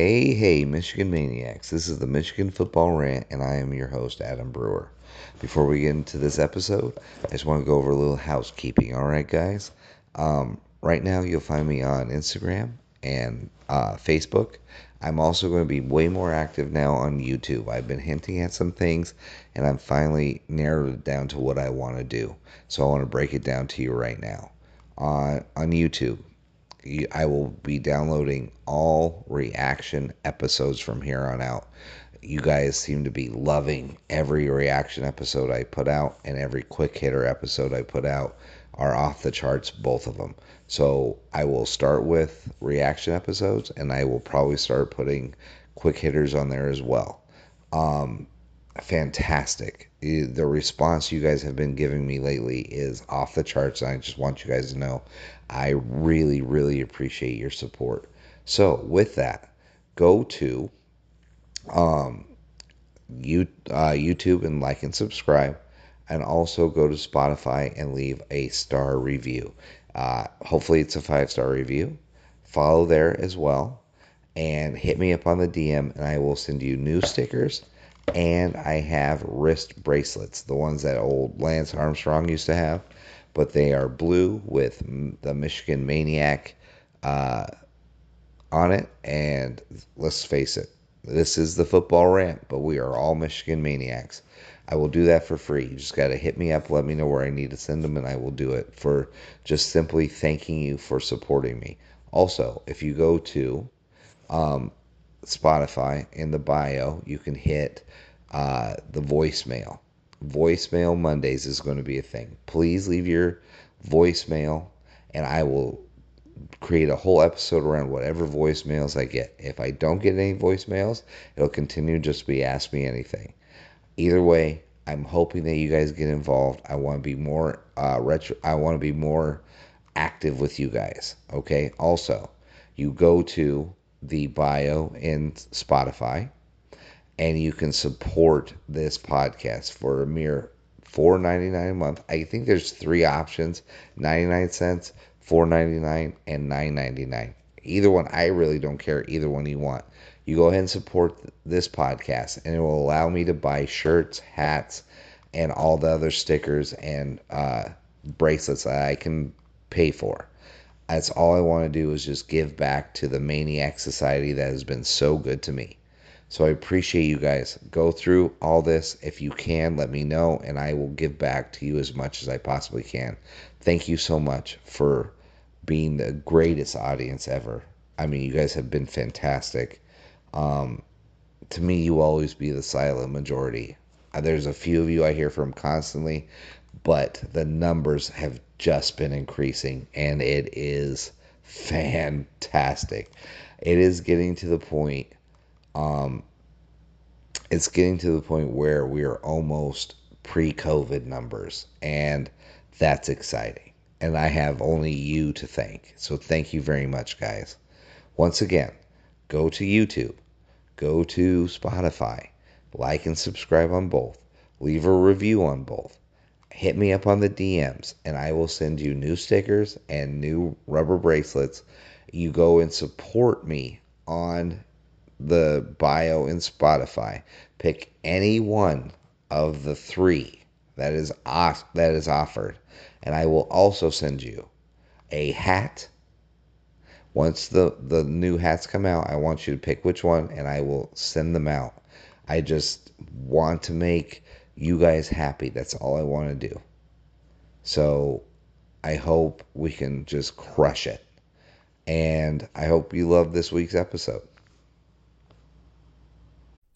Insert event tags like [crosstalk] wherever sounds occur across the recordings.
Hey, hey, Michigan Maniacs. This is the Michigan Football Rant, and I am your host, Adam Brewer. Before we get into this episode, I just want to go over a little housekeeping. All right, guys? Um, right now, you'll find me on Instagram and uh, Facebook. I'm also going to be way more active now on YouTube. I've been hinting at some things, and I'm finally narrowed it down to what I want to do. So I want to break it down to you right now. On, on YouTube, I will be downloading all reaction episodes from here on out. You guys seem to be loving every reaction episode I put out, and every quick hitter episode I put out are off the charts, both of them. So I will start with reaction episodes, and I will probably start putting quick hitters on there as well. Um, fantastic. The response you guys have been giving me lately is off the charts. I just want you guys to know I really, really appreciate your support. So, with that, go to um, you, uh, YouTube and like and subscribe, and also go to Spotify and leave a star review. Uh, hopefully, it's a five star review. Follow there as well, and hit me up on the DM, and I will send you new stickers and I have wrist bracelets, the ones that old Lance Armstrong used to have, but they are blue with the Michigan Maniac uh, on it. And let's face it, this is the football rant, but we are all Michigan Maniacs. I will do that for free. You just got to hit me up, let me know where I need to send them, and I will do it for just simply thanking you for supporting me. Also, if you go to um, Spotify in the bio, you can hit uh, the voicemail. Voicemail Mondays is going to be a thing. Please leave your voicemail, and I will create a whole episode around whatever voicemails I get. If I don't get any voicemails, it'll continue just be Ask Me Anything. Either way, I'm hoping that you guys get involved. I want to be more uh, retro. I want to be more active with you guys. Okay. Also, you go to the bio in Spotify and you can support this podcast for a mere $4.99 a month. I think there's three options 99 cents, $4.99, and $9.99. Either one, I really don't care. Either one you want. You go ahead and support this podcast, and it will allow me to buy shirts, hats, and all the other stickers and uh, bracelets that I can pay for. That's all I want to do is just give back to the Maniac Society that has been so good to me. So I appreciate you guys. Go through all this. If you can, let me know, and I will give back to you as much as I possibly can. Thank you so much for being the greatest audience ever. I mean, you guys have been fantastic. Um, to me, you always be the silent majority. Uh, there's a few of you I hear from constantly, but the numbers have just been increasing and it is fantastic. It is getting to the point um it's getting to the point where we are almost pre-COVID numbers and that's exciting. And I have only you to thank. So thank you very much guys. Once again, go to YouTube, go to Spotify, like and subscribe on both, leave a review on both hit me up on the DMs and I will send you new stickers and new rubber bracelets. You go and support me on the bio in Spotify. Pick any one of the three that is off, that is offered, and I will also send you a hat. Once the the new hats come out, I want you to pick which one, and I will send them out. I just want to make you guys happy. That's all I want to do. So I hope we can just crush it. And I hope you love this week's episode.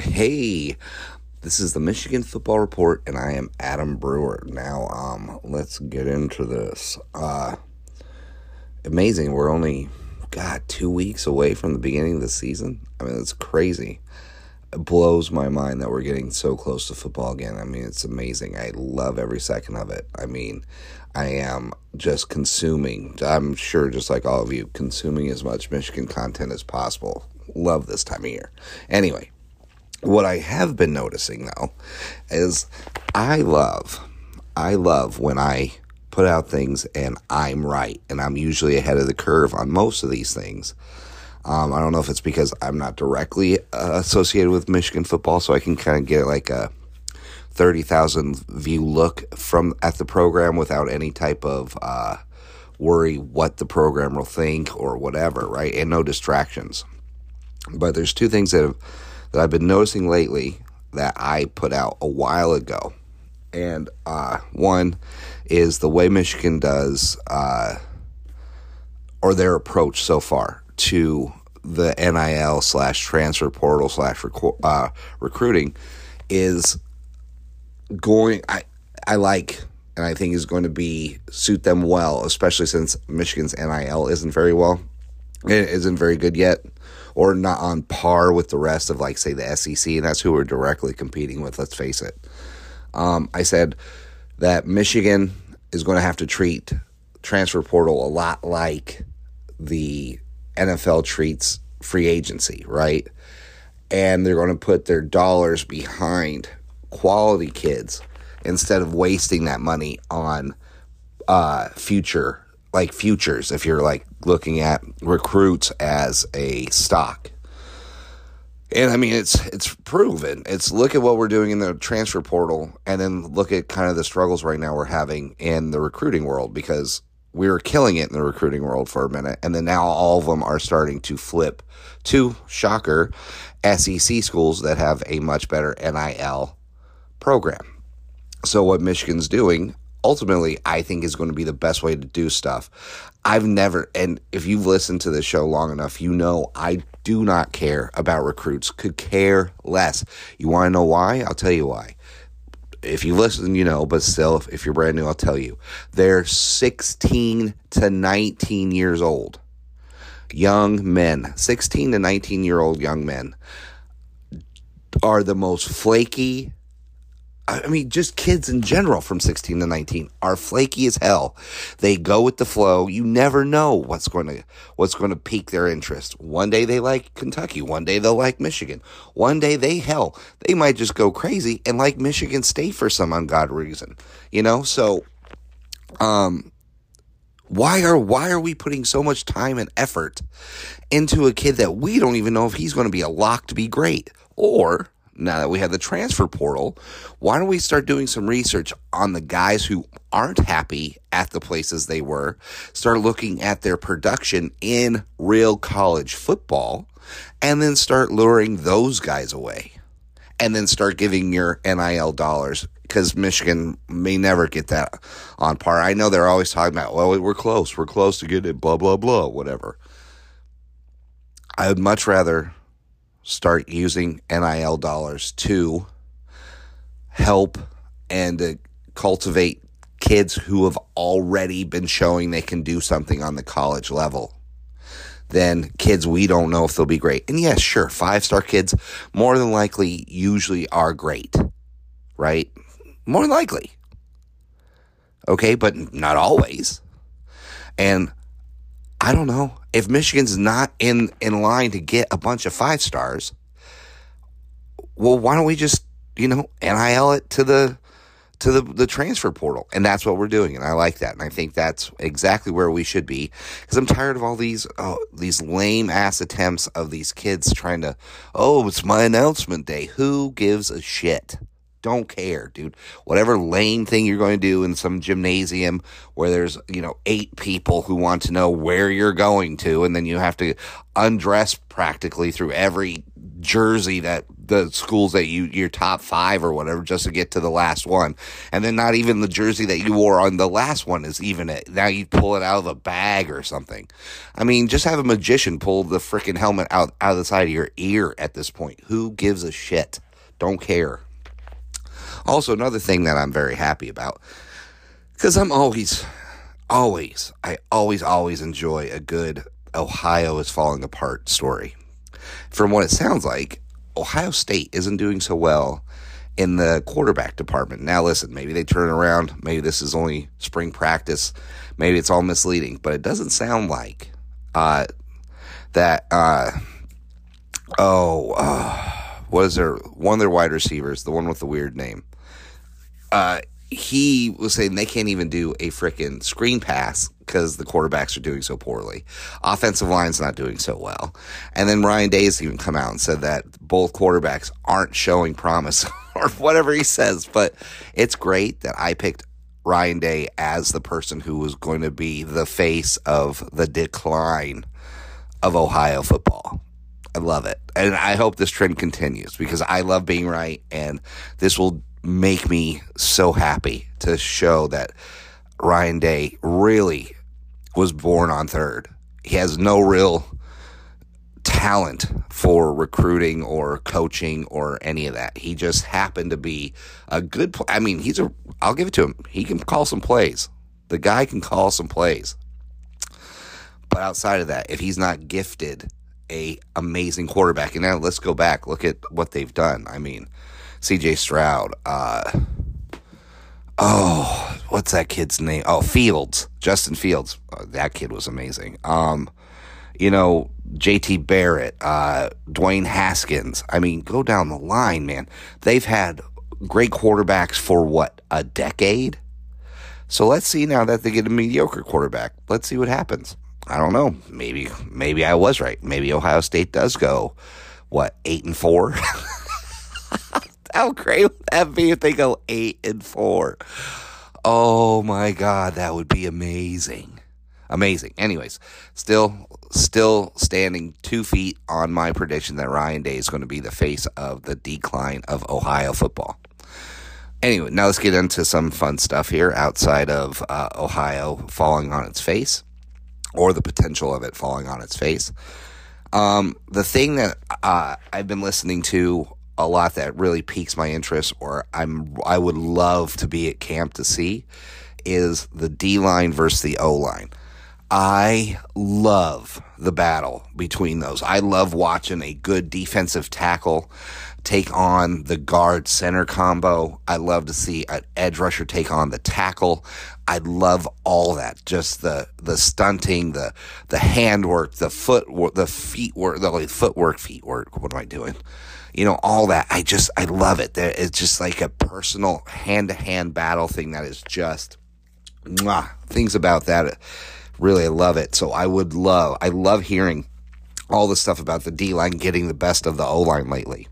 Hey, this is the Michigan Football Report, and I am Adam Brewer. Now, um, let's get into this. Uh, amazing. We're only God, two weeks away from the beginning of the season. I mean, it's crazy. It blows my mind that we're getting so close to football again. I mean, it's amazing. I love every second of it. I mean, I am just consuming, I'm sure just like all of you, consuming as much Michigan content as possible. Love this time of year. Anyway, what I have been noticing though is I love, I love when I put out things and I'm right. And I'm usually ahead of the curve on most of these things. Um, I don't know if it's because I'm not directly uh, associated with Michigan football, so I can kind of get like a 30,000 view look from at the program without any type of uh, worry what the program will think or whatever, right? And no distractions. But there's two things that have, that I've been noticing lately that I put out a while ago, and uh, one is the way Michigan does uh, or their approach so far to the NIL slash transfer portal slash uh, recruiting is going. I I like and I think is going to be suit them well, especially since Michigan's NIL isn't very well. It isn't very good yet, or not on par with the rest of like say the SEC, and that's who we're directly competing with. Let's face it. Um, I said that Michigan is going to have to treat transfer portal a lot like the NFL treats free agency, right? And they're going to put their dollars behind quality kids instead of wasting that money on uh, future like futures if you're like looking at recruits as a stock. And I mean it's it's proven. It's look at what we're doing in the transfer portal and then look at kind of the struggles right now we're having in the recruiting world because we were killing it in the recruiting world for a minute, and then now all of them are starting to flip to shocker SEC schools that have a much better NIL program. So what Michigan's doing ultimately I think is going to be the best way to do stuff. I've never and if you've listened to the show long enough, you know I do not care about recruits. Could care less. You want to know why? I'll tell you why if you listen, you know, but still, if you're brand new, I'll tell you. They're 16 to 19 years old. Young men, 16 to 19 year old young men, are the most flaky, I mean, just kids in general from 16 to 19 are flaky as hell. They go with the flow. You never know what's going to what's going to pique their interest. One day they like Kentucky, one day they'll like Michigan. One day they hell, they might just go crazy and like Michigan State for some ungodly reason. You know? So um why are why are we putting so much time and effort into a kid that we don't even know if he's going to be a lock to be great or now that we have the transfer portal, why don't we start doing some research on the guys who aren't happy at the places they were, start looking at their production in real college football, and then start luring those guys away. And then start giving your NIL dollars because Michigan may never get that on par. I know they're always talking about, well, we're close, we're close to getting it, blah, blah, blah, whatever. I would much rather start using NIL dollars to help and cultivate kids who have already been showing they can do something on the college level than kids we don't know if they'll be great. And yes, sure, five star kids more than likely usually are great, right? More than likely. Okay, but not always. And I don't know. If Michigan's not in in line to get a bunch of five stars. Well, why don't we just you know nil it to the to the, the transfer portal? And that's what we're doing and i like that and i think that's exactly where we should be because i'm tired of all these oh, these lame ass attempts of these kids trying to oh it's my announcement day. Who gives a shit don't care, dude. Whatever lame thing you're going to do in some gymnasium where there's, you know, eight people who want to know where you're going to, and then you have to undress practically through every jersey that the schools that you your top five or whatever just to get to the last one. And then not even the jersey that you wore on the last one is even it. Now you pull it out of a bag or something. I mean just have a magician pull the freaking helmet out out of the side of your ear at this point. Who gives a shit? Don't care also, another thing that I'm very happy about, because I'm always, always, I always, always enjoy a good Ohio is falling apart story. From what it sounds like, Ohio State isn't doing so well in the quarterback department. Now, listen, maybe they turn around. Maybe this is only spring practice. Maybe it's all misleading, but it doesn't sound like uh, that. Uh, oh, uh, what is there? One of their wide receivers, the one with the weird name. Uh, he was saying they can't even do a freaking screen pass because the quarterbacks are doing so poorly. Offensive line's not doing so well. And then Ryan Day's even come out and said that both quarterbacks aren't showing promise [laughs] or whatever he says. But it's great that I picked Ryan Day as the person who was going to be the face of the decline of Ohio football. I love it. And I hope this trend continues because I love being right and this will make me so happy to show that Ryan Day really was born on third. He has no real talent for recruiting or coaching or any of that. He just happened to be a good I mean, he's a I'll give it to him. He can call some plays. The guy can call some plays. But outside of that, if he's not gifted a amazing quarterback, and now let's go back, look at what they've done. I mean, CJ Stroud, uh, oh, what's that kid's name? Oh, Fields, Justin Fields. Oh, that kid was amazing. Um, you know, JT Barrett, uh, Dwayne Haskins. I mean, go down the line, man. They've had great quarterbacks for what, a decade? So let's see now that they get a mediocre quarterback. Let's see what happens. I don't know. Maybe, maybe I was right. Maybe Ohio State does go, what, eight and four? [laughs] How great would that be if they go eight and four? Oh my God, that would be amazing. Amazing. Anyways, still, still standing two feet on my prediction that Ryan Day is going to be the face of the decline of Ohio football. Anyway, now let's get into some fun stuff here outside of uh, Ohio falling on its face or the potential of it falling on its face. Um, the thing that uh, I've been listening to a lot that really piques my interest or I'm I would love to be at camp to see is the D line versus the O line. I love the battle between those. I love watching a good defensive tackle take on the guard center combo. I love to see an edge rusher take on the tackle. I love all that. Just the the stunting, the the handwork, the foot the feet work, the like, footwork, feet work. What am I doing? You know, all that. I just, I love it. It's just like a personal hand to hand battle thing that is just, mwah, things about that. Uh, really, I love it. So I would love, I love hearing all the stuff about the D line getting the best of the O line lately.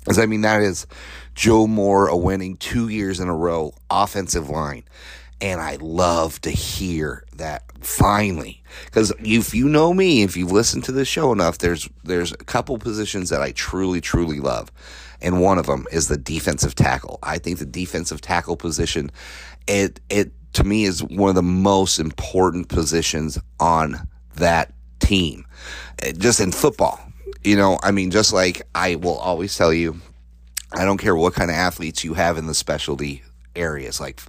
Because I mean, that is Joe Moore Award winning two years in a row offensive line. And I love to hear that finally. Because if you know me, if you've listened to the show enough, there's there's a couple positions that I truly, truly love. And one of them is the defensive tackle. I think the defensive tackle position, it it to me is one of the most important positions on that team. Eh, just in football. You know, I mean, just like I will always tell you, I don't care what kind of athletes you have in the specialty areas, like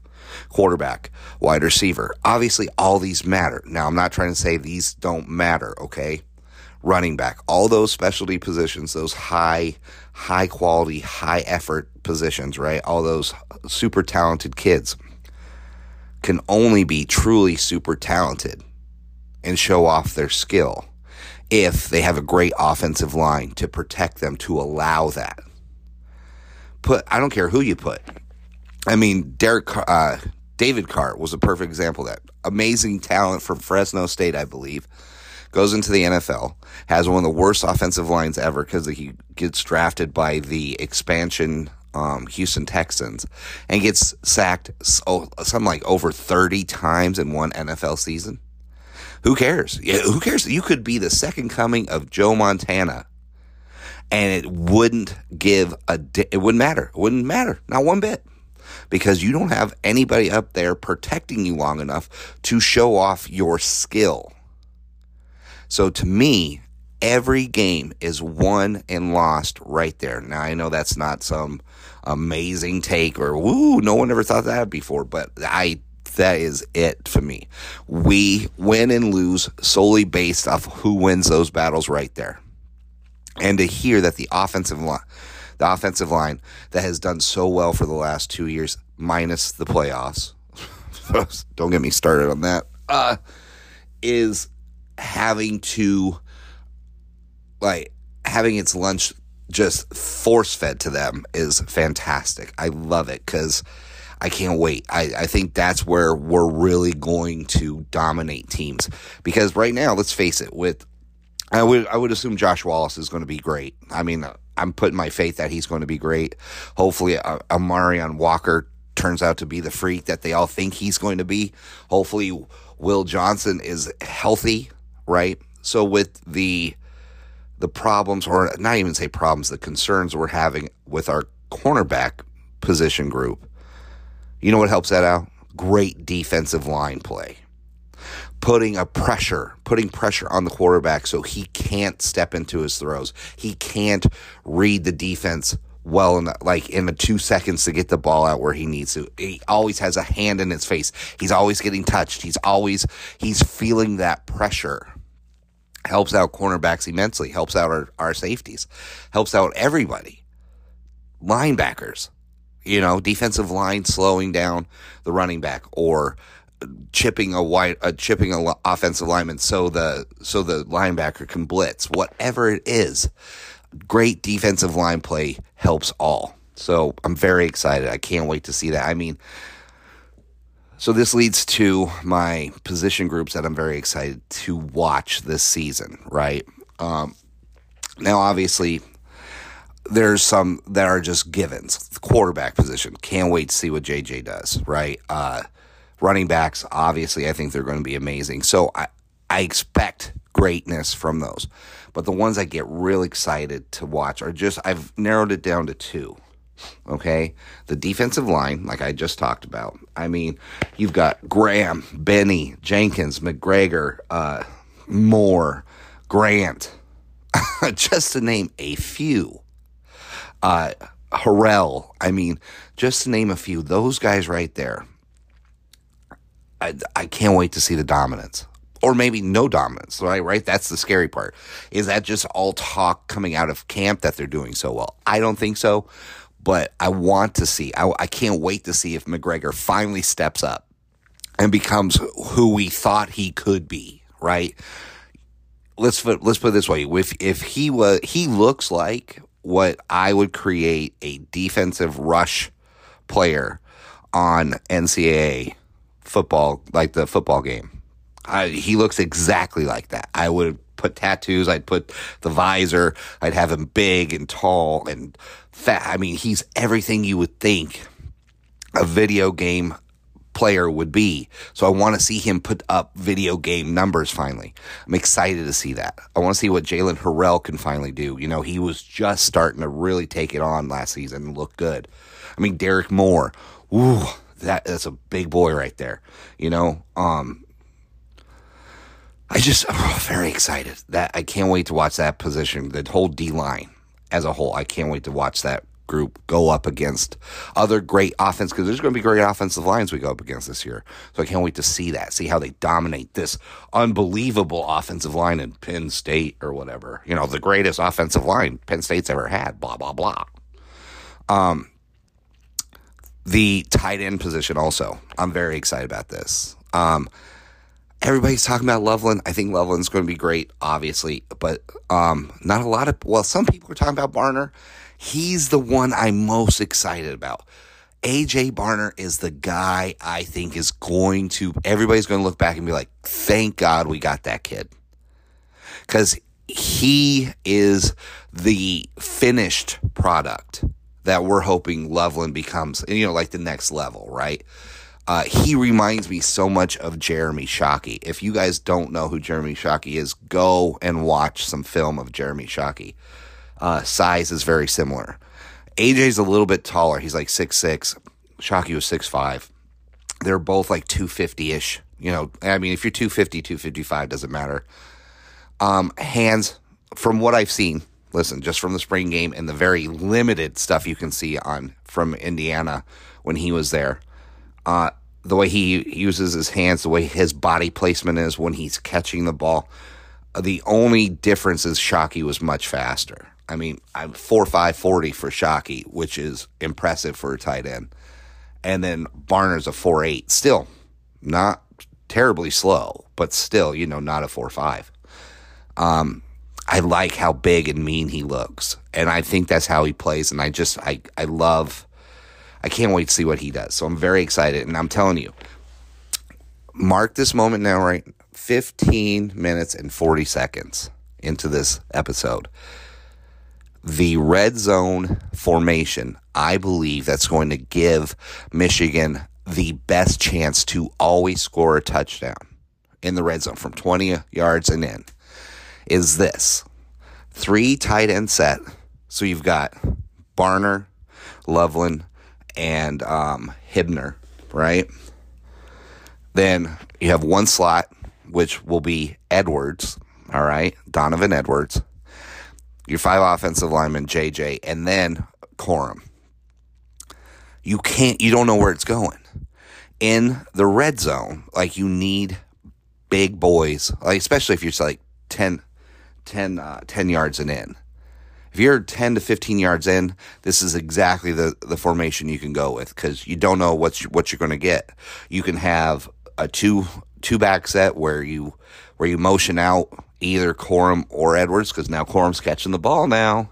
quarterback, wide receiver. Obviously, all these matter. Now, I'm not trying to say these don't matter, okay? Running back, all those specialty positions, those high, high quality, high effort positions, right? All those super talented kids can only be truly super talented and show off their skill if they have a great offensive line to protect them to allow that. Put I don't care who you put. I mean, Derek, uh, David Carr was a perfect example of that. Amazing talent from Fresno State, I believe. Goes into the NFL, has one of the worst offensive lines ever because he gets drafted by the expansion um, Houston Texans and gets sacked oh, something like over 30 times in one NFL season. Who cares? Yeah, who cares? You could be the second coming of Joe Montana and it wouldn't give a, it wouldn't matter. It wouldn't matter. Not one bit because you don't have anybody up there protecting you long enough to show off your skill. So to me, every game is won and lost right there. Now I know that's not some amazing take or woo, no one ever thought that before, but I that is it for me. We win and lose solely based off who wins those battles right there. And to hear that the offensive line, the offensive line that has done so well for the last two years, minus the playoffs, [laughs] don't get me started on that, uh, is having to like having its lunch just force fed to them is fantastic. I love it because I can't wait. I, I think that's where we're really going to dominate teams because right now, let's face it, with I would I would assume Josh Wallace is going to be great. I mean, I'm putting my faith that he's going to be great. Hopefully, uh, Amarion Walker turns out to be the freak that they all think he's going to be. Hopefully, Will Johnson is healthy, right? So with the the problems, or not even say problems, the concerns we're having with our cornerback position group, you know what helps that out? Great defensive line play putting a pressure, putting pressure on the quarterback so he can't step into his throws. He can't read the defense well enough, like in the two seconds to get the ball out where he needs to. He always has a hand in his face. He's always getting touched. He's always, he's feeling that pressure. Helps out cornerbacks immensely, helps out our, our safeties, helps out everybody. Linebackers, you know, defensive line slowing down the running back or chipping a wide, uh, chipping a offensive lineman so the so the linebacker can blitz. Whatever it is, great defensive line play helps all. So I'm very excited. I can't wait to see that. I mean, so this leads to my position groups that I'm very excited to watch this season. Right um, now, obviously. There's some that are just givens. The quarterback position. Can't wait to see what JJ does, right? Uh, running backs, obviously, I think they're going to be amazing. So I, I expect greatness from those. But the ones I get real excited to watch are just, I've narrowed it down to two. Okay. The defensive line, like I just talked about. I mean, you've got Graham, Benny, Jenkins, McGregor, uh, Moore, Grant, [laughs] just to name a few. Uh, Harrell, I mean, just to name a few, those guys right there I, I can't wait to see the dominance or maybe no dominance, right? Right? That's the scary part. Is that just all talk coming out of camp that they're doing so well? I don't think so, but I want to see. I, I can't wait to see if McGregor finally steps up and becomes who we thought he could be, right? Let's put, let's put it this way: if if he was, he looks like what I would create a defensive rush player on NCAA football, like the football game. I, he looks exactly like that. I would put tattoos. I'd put the visor. I'd have him big and tall and fat. I mean, he's everything you would think a video game player would be. So I want to see him put up video game numbers finally. I'm excited to see that. I want to see what Jaylen Harrell can finally do. You know, he was just starting to really take it on last season and look good. I mean, Derrick Moore. Ooh, that that's a big boy right there. You know, um, I just I'm [laughs] very excited that I can't wait to watch that position, the whole D line as a whole. I can't wait to watch that group go up against other great offense because there's going to be great offensive lines we go up against this year. So I can't wait to see that, see how they dominate this unbelievable offensive line in Penn State or whatever. You know, the greatest offensive line Penn State's ever had. Blah blah blah. Um, the tight end position also. I'm very excited about this. Um, everybody's talking about Loveland. I think Loveland's going to be great, obviously, but um, not a lot of. Well, some people are talking about Barner. He's the one I'm most excited about. AJ Barner is the guy I think is going to. Everybody's going to look back and be like, "Thank God we got that kid," because he is the finished product that we're hoping Loveland becomes, you know, like the next level, right? Uh, he reminds me so much of Jeremy Shockey. If you guys don't know who Jeremy Shockey is, go and watch some film of Jeremy Shockey. Uh, size is very similar. AJ's a little bit taller. He's like six six. Shockey was six five. They're both like 250 ish. You know, I mean, if you're 250, 255, doesn't matter. Um, hands, from what I've seen, listen, just from the spring game and the very limited stuff you can see on from Indiana when he was there, uh, the way he uses his hands, the way his body placement is when he's catching the ball. The only difference is Shockey was much faster. I mean, I'm four five forty for Shockey, which is impressive for a tight end. And then Barner's a four eight, still not terribly slow, but still, you know, not a four five. Um, I like how big and mean he looks, and I think that's how he plays. And I just, I, I love. I can't wait to see what he does. So I'm very excited, and I'm telling you, mark this moment now, right? 15 minutes and 40 seconds into this episode. The red zone formation, I believe that's going to give Michigan the best chance to always score a touchdown in the red zone from 20 yards and in is this three tight end set. So you've got Barner, Loveland, and um, Hibner, right? Then you have one slot, which will be Edwards, all right? Donovan Edwards. Your five offensive linemen, JJ, and then Corum. You can't, you don't know where it's going. In the red zone, like you need big boys, like especially if you're like 10, 10, uh, 10 yards and in. If you're 10 to 15 yards in, this is exactly the, the formation you can go with because you don't know what you, what you're going to get. You can have a two two back set where you where you motion out either Corum or Edwards because now Corum's catching the ball now.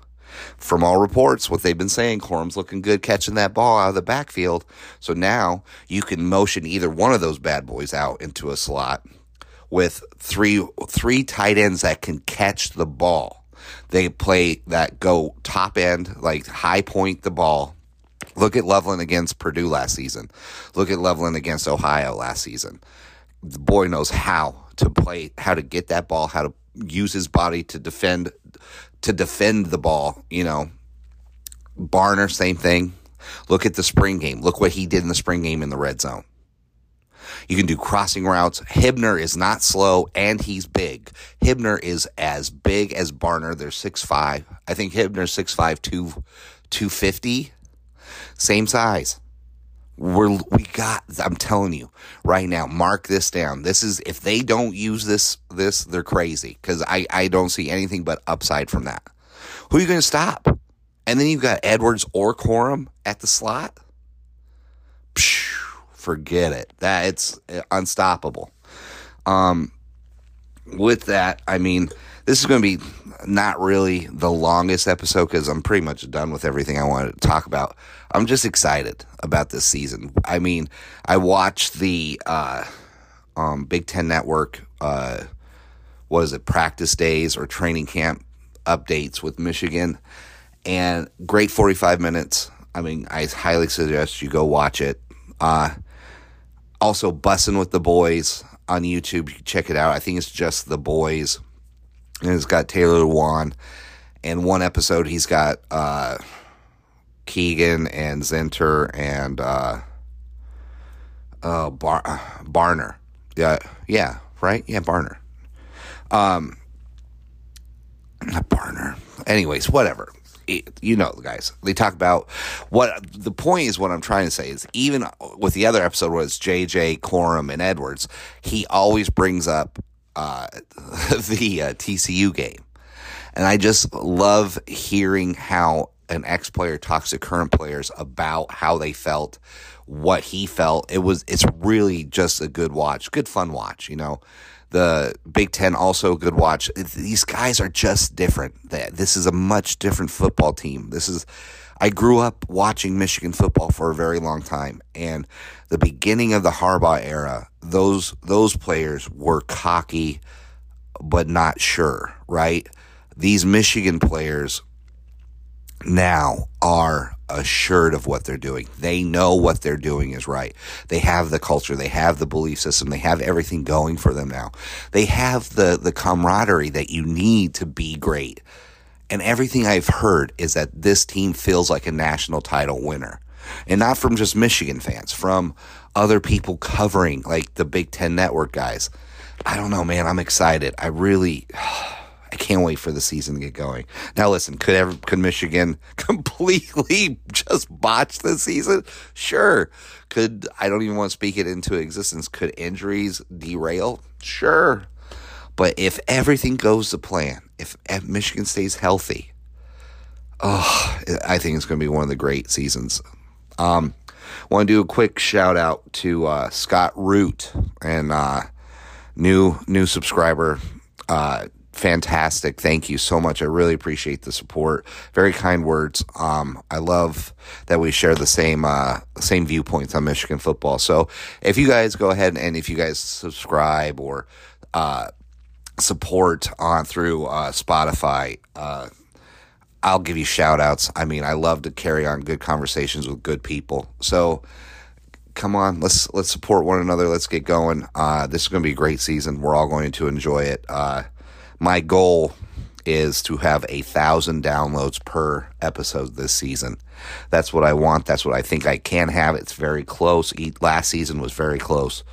From all reports, what they've been saying, Corum's looking good catching that ball out of the backfield. So now you can motion either one of those bad boys out into a slot with three three tight ends that can catch the ball. They play that go top end, like high point the ball. Look at Loveland against Purdue last season. Look at Loveland against Ohio last season. The boy knows how to play, how to get that ball, how to use his body to defend to defend the ball, you know. Barner, same thing. Look at the spring game. Look what he did in the spring game in the red zone. You can do crossing routes. Hibner is not slow and he's big. Hibner is as big as Barner. They're 6'5. I think Hibner's 6'5, 2, 250. Same size. We're, we got, I'm telling you right now, mark this down. This is, if they don't use this, this, they're crazy because I, I don't see anything but upside from that. Who are you going to stop? And then you've got Edwards or Corum at the slot. Forget it. That it's unstoppable. Um, with that, I mean, this is going to be not really the longest episode because I'm pretty much done with everything I wanted to talk about. I'm just excited about this season. I mean, I watched the uh, um, Big Ten Network. Uh, was it practice days or training camp updates with Michigan? And great 45 minutes. I mean, I highly suggest you go watch it. Uh, also, bussing with the boys on YouTube. You check it out. I think it's just the boys, and it's got Taylor Lewan. And one episode, he's got uh, Keegan and Zinter and uh, uh, Bar- Barner. Yeah, yeah, right. Yeah, Barner. Um, Barner. Anyways, whatever you know, guys, they talk about what the point is. What I'm trying to say is, even with the other episode was JJ Corum and Edwards, he always brings up uh, [laughs] the uh, TCU game, and I just love hearing how an ex player talks to current players about how they felt, what he felt. It was it's really just a good watch, good fun watch, you know the Big Ten also a good watch. These guys are just different. This is a much different football team. This is. I grew up watching Michigan football for a very long time, and the beginning of the Harbaugh era, those those players were cocky, but not sure. Right? These Michigan players now are assured of what they're doing. They know what they're doing is right. They have the culture, they have the belief system, they have everything going for them now. They have the the camaraderie that you need to be great. And everything I've heard is that this team feels like a national title winner. And not from just Michigan fans, from other people covering like the Big 10 network guys. I don't know, man, I'm excited. I really [sighs] I can't wait for the season to get going. Now, listen, could ever could Michigan [laughs] completely just botch the season? Sure. Could I don't even want to speak it into existence? Could injuries derail? Sure. But if everything goes to plan, if Michigan stays healthy, oh, I think it's going to be one of the great seasons. Um, want to do a quick shout out to uh, Scott Root and uh, new new subscriber. Uh, fantastic. Thank you so much. I really appreciate the support. Very kind words. Um, I love that we share the same uh, same viewpoints on Michigan football. So if you guys go ahead and if you guys subscribe or uh, support on through uh, Spotify, uh, I'll give you shout outs. I mean, I love to carry on good conversations with good people. So come on, let's let's support one another. Let's get going. Uh, this is going to be a great season. We're all going to enjoy it. Uh, my goal is to have a thousand downloads per episode this season. That's what I want. That's what I think I can have. It's very close. Last season was very close.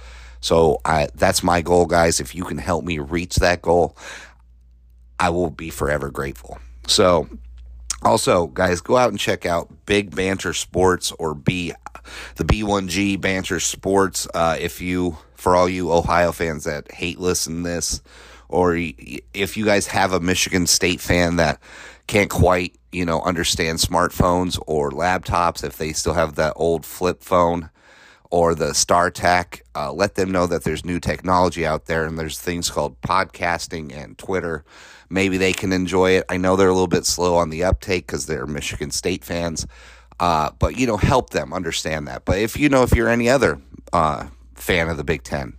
So I, that's my goal, guys. If you can help me reach that goal, I will be forever grateful. So also, guys, go out and check out Big Banter Sports or B, the B1G Banter Sports. Uh, if you, for all you Ohio fans that hate listen this, or if you guys have a Michigan State fan that can't quite, you know, understand smartphones or laptops, if they still have that old flip phone or the StarTAC, uh, let them know that there's new technology out there and there's things called podcasting and Twitter maybe they can enjoy it. I know they're a little bit slow on the uptake because they're Michigan State fans, uh, but you know, help them understand that. But if you know, if you're any other uh, fan of the Big Ten,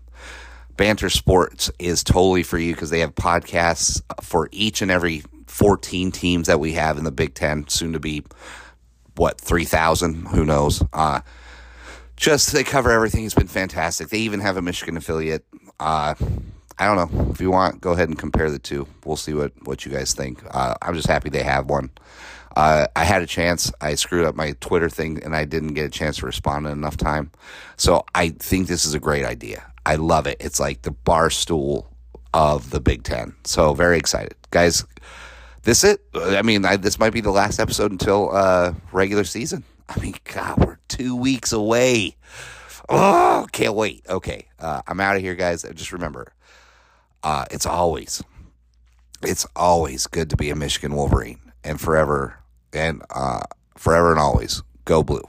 Banter Sports is totally for you because they have podcasts for each and every 14 teams that we have in the Big Ten, soon to be what 3,000, who knows. Uh, just they cover everything. It's been fantastic. They even have a Michigan affiliate. Uh, I don't know. If you want, go ahead and compare the two. We'll see what, what you guys think. Uh, I'm just happy they have one. Uh, I had a chance. I screwed up my Twitter thing and I didn't get a chance to respond in enough time. So I think this is a great idea. I love it. It's like the bar stool of the Big Ten. So very excited. Guys, this it? I mean, I, this might be the last episode until uh, regular season. I mean, God, we're two weeks away. Oh, can't wait. Okay, uh, I'm out of here, guys. Just remember, uh, it's always, it's always good to be a Michigan Wolverine, and forever and uh, forever and always, go blue.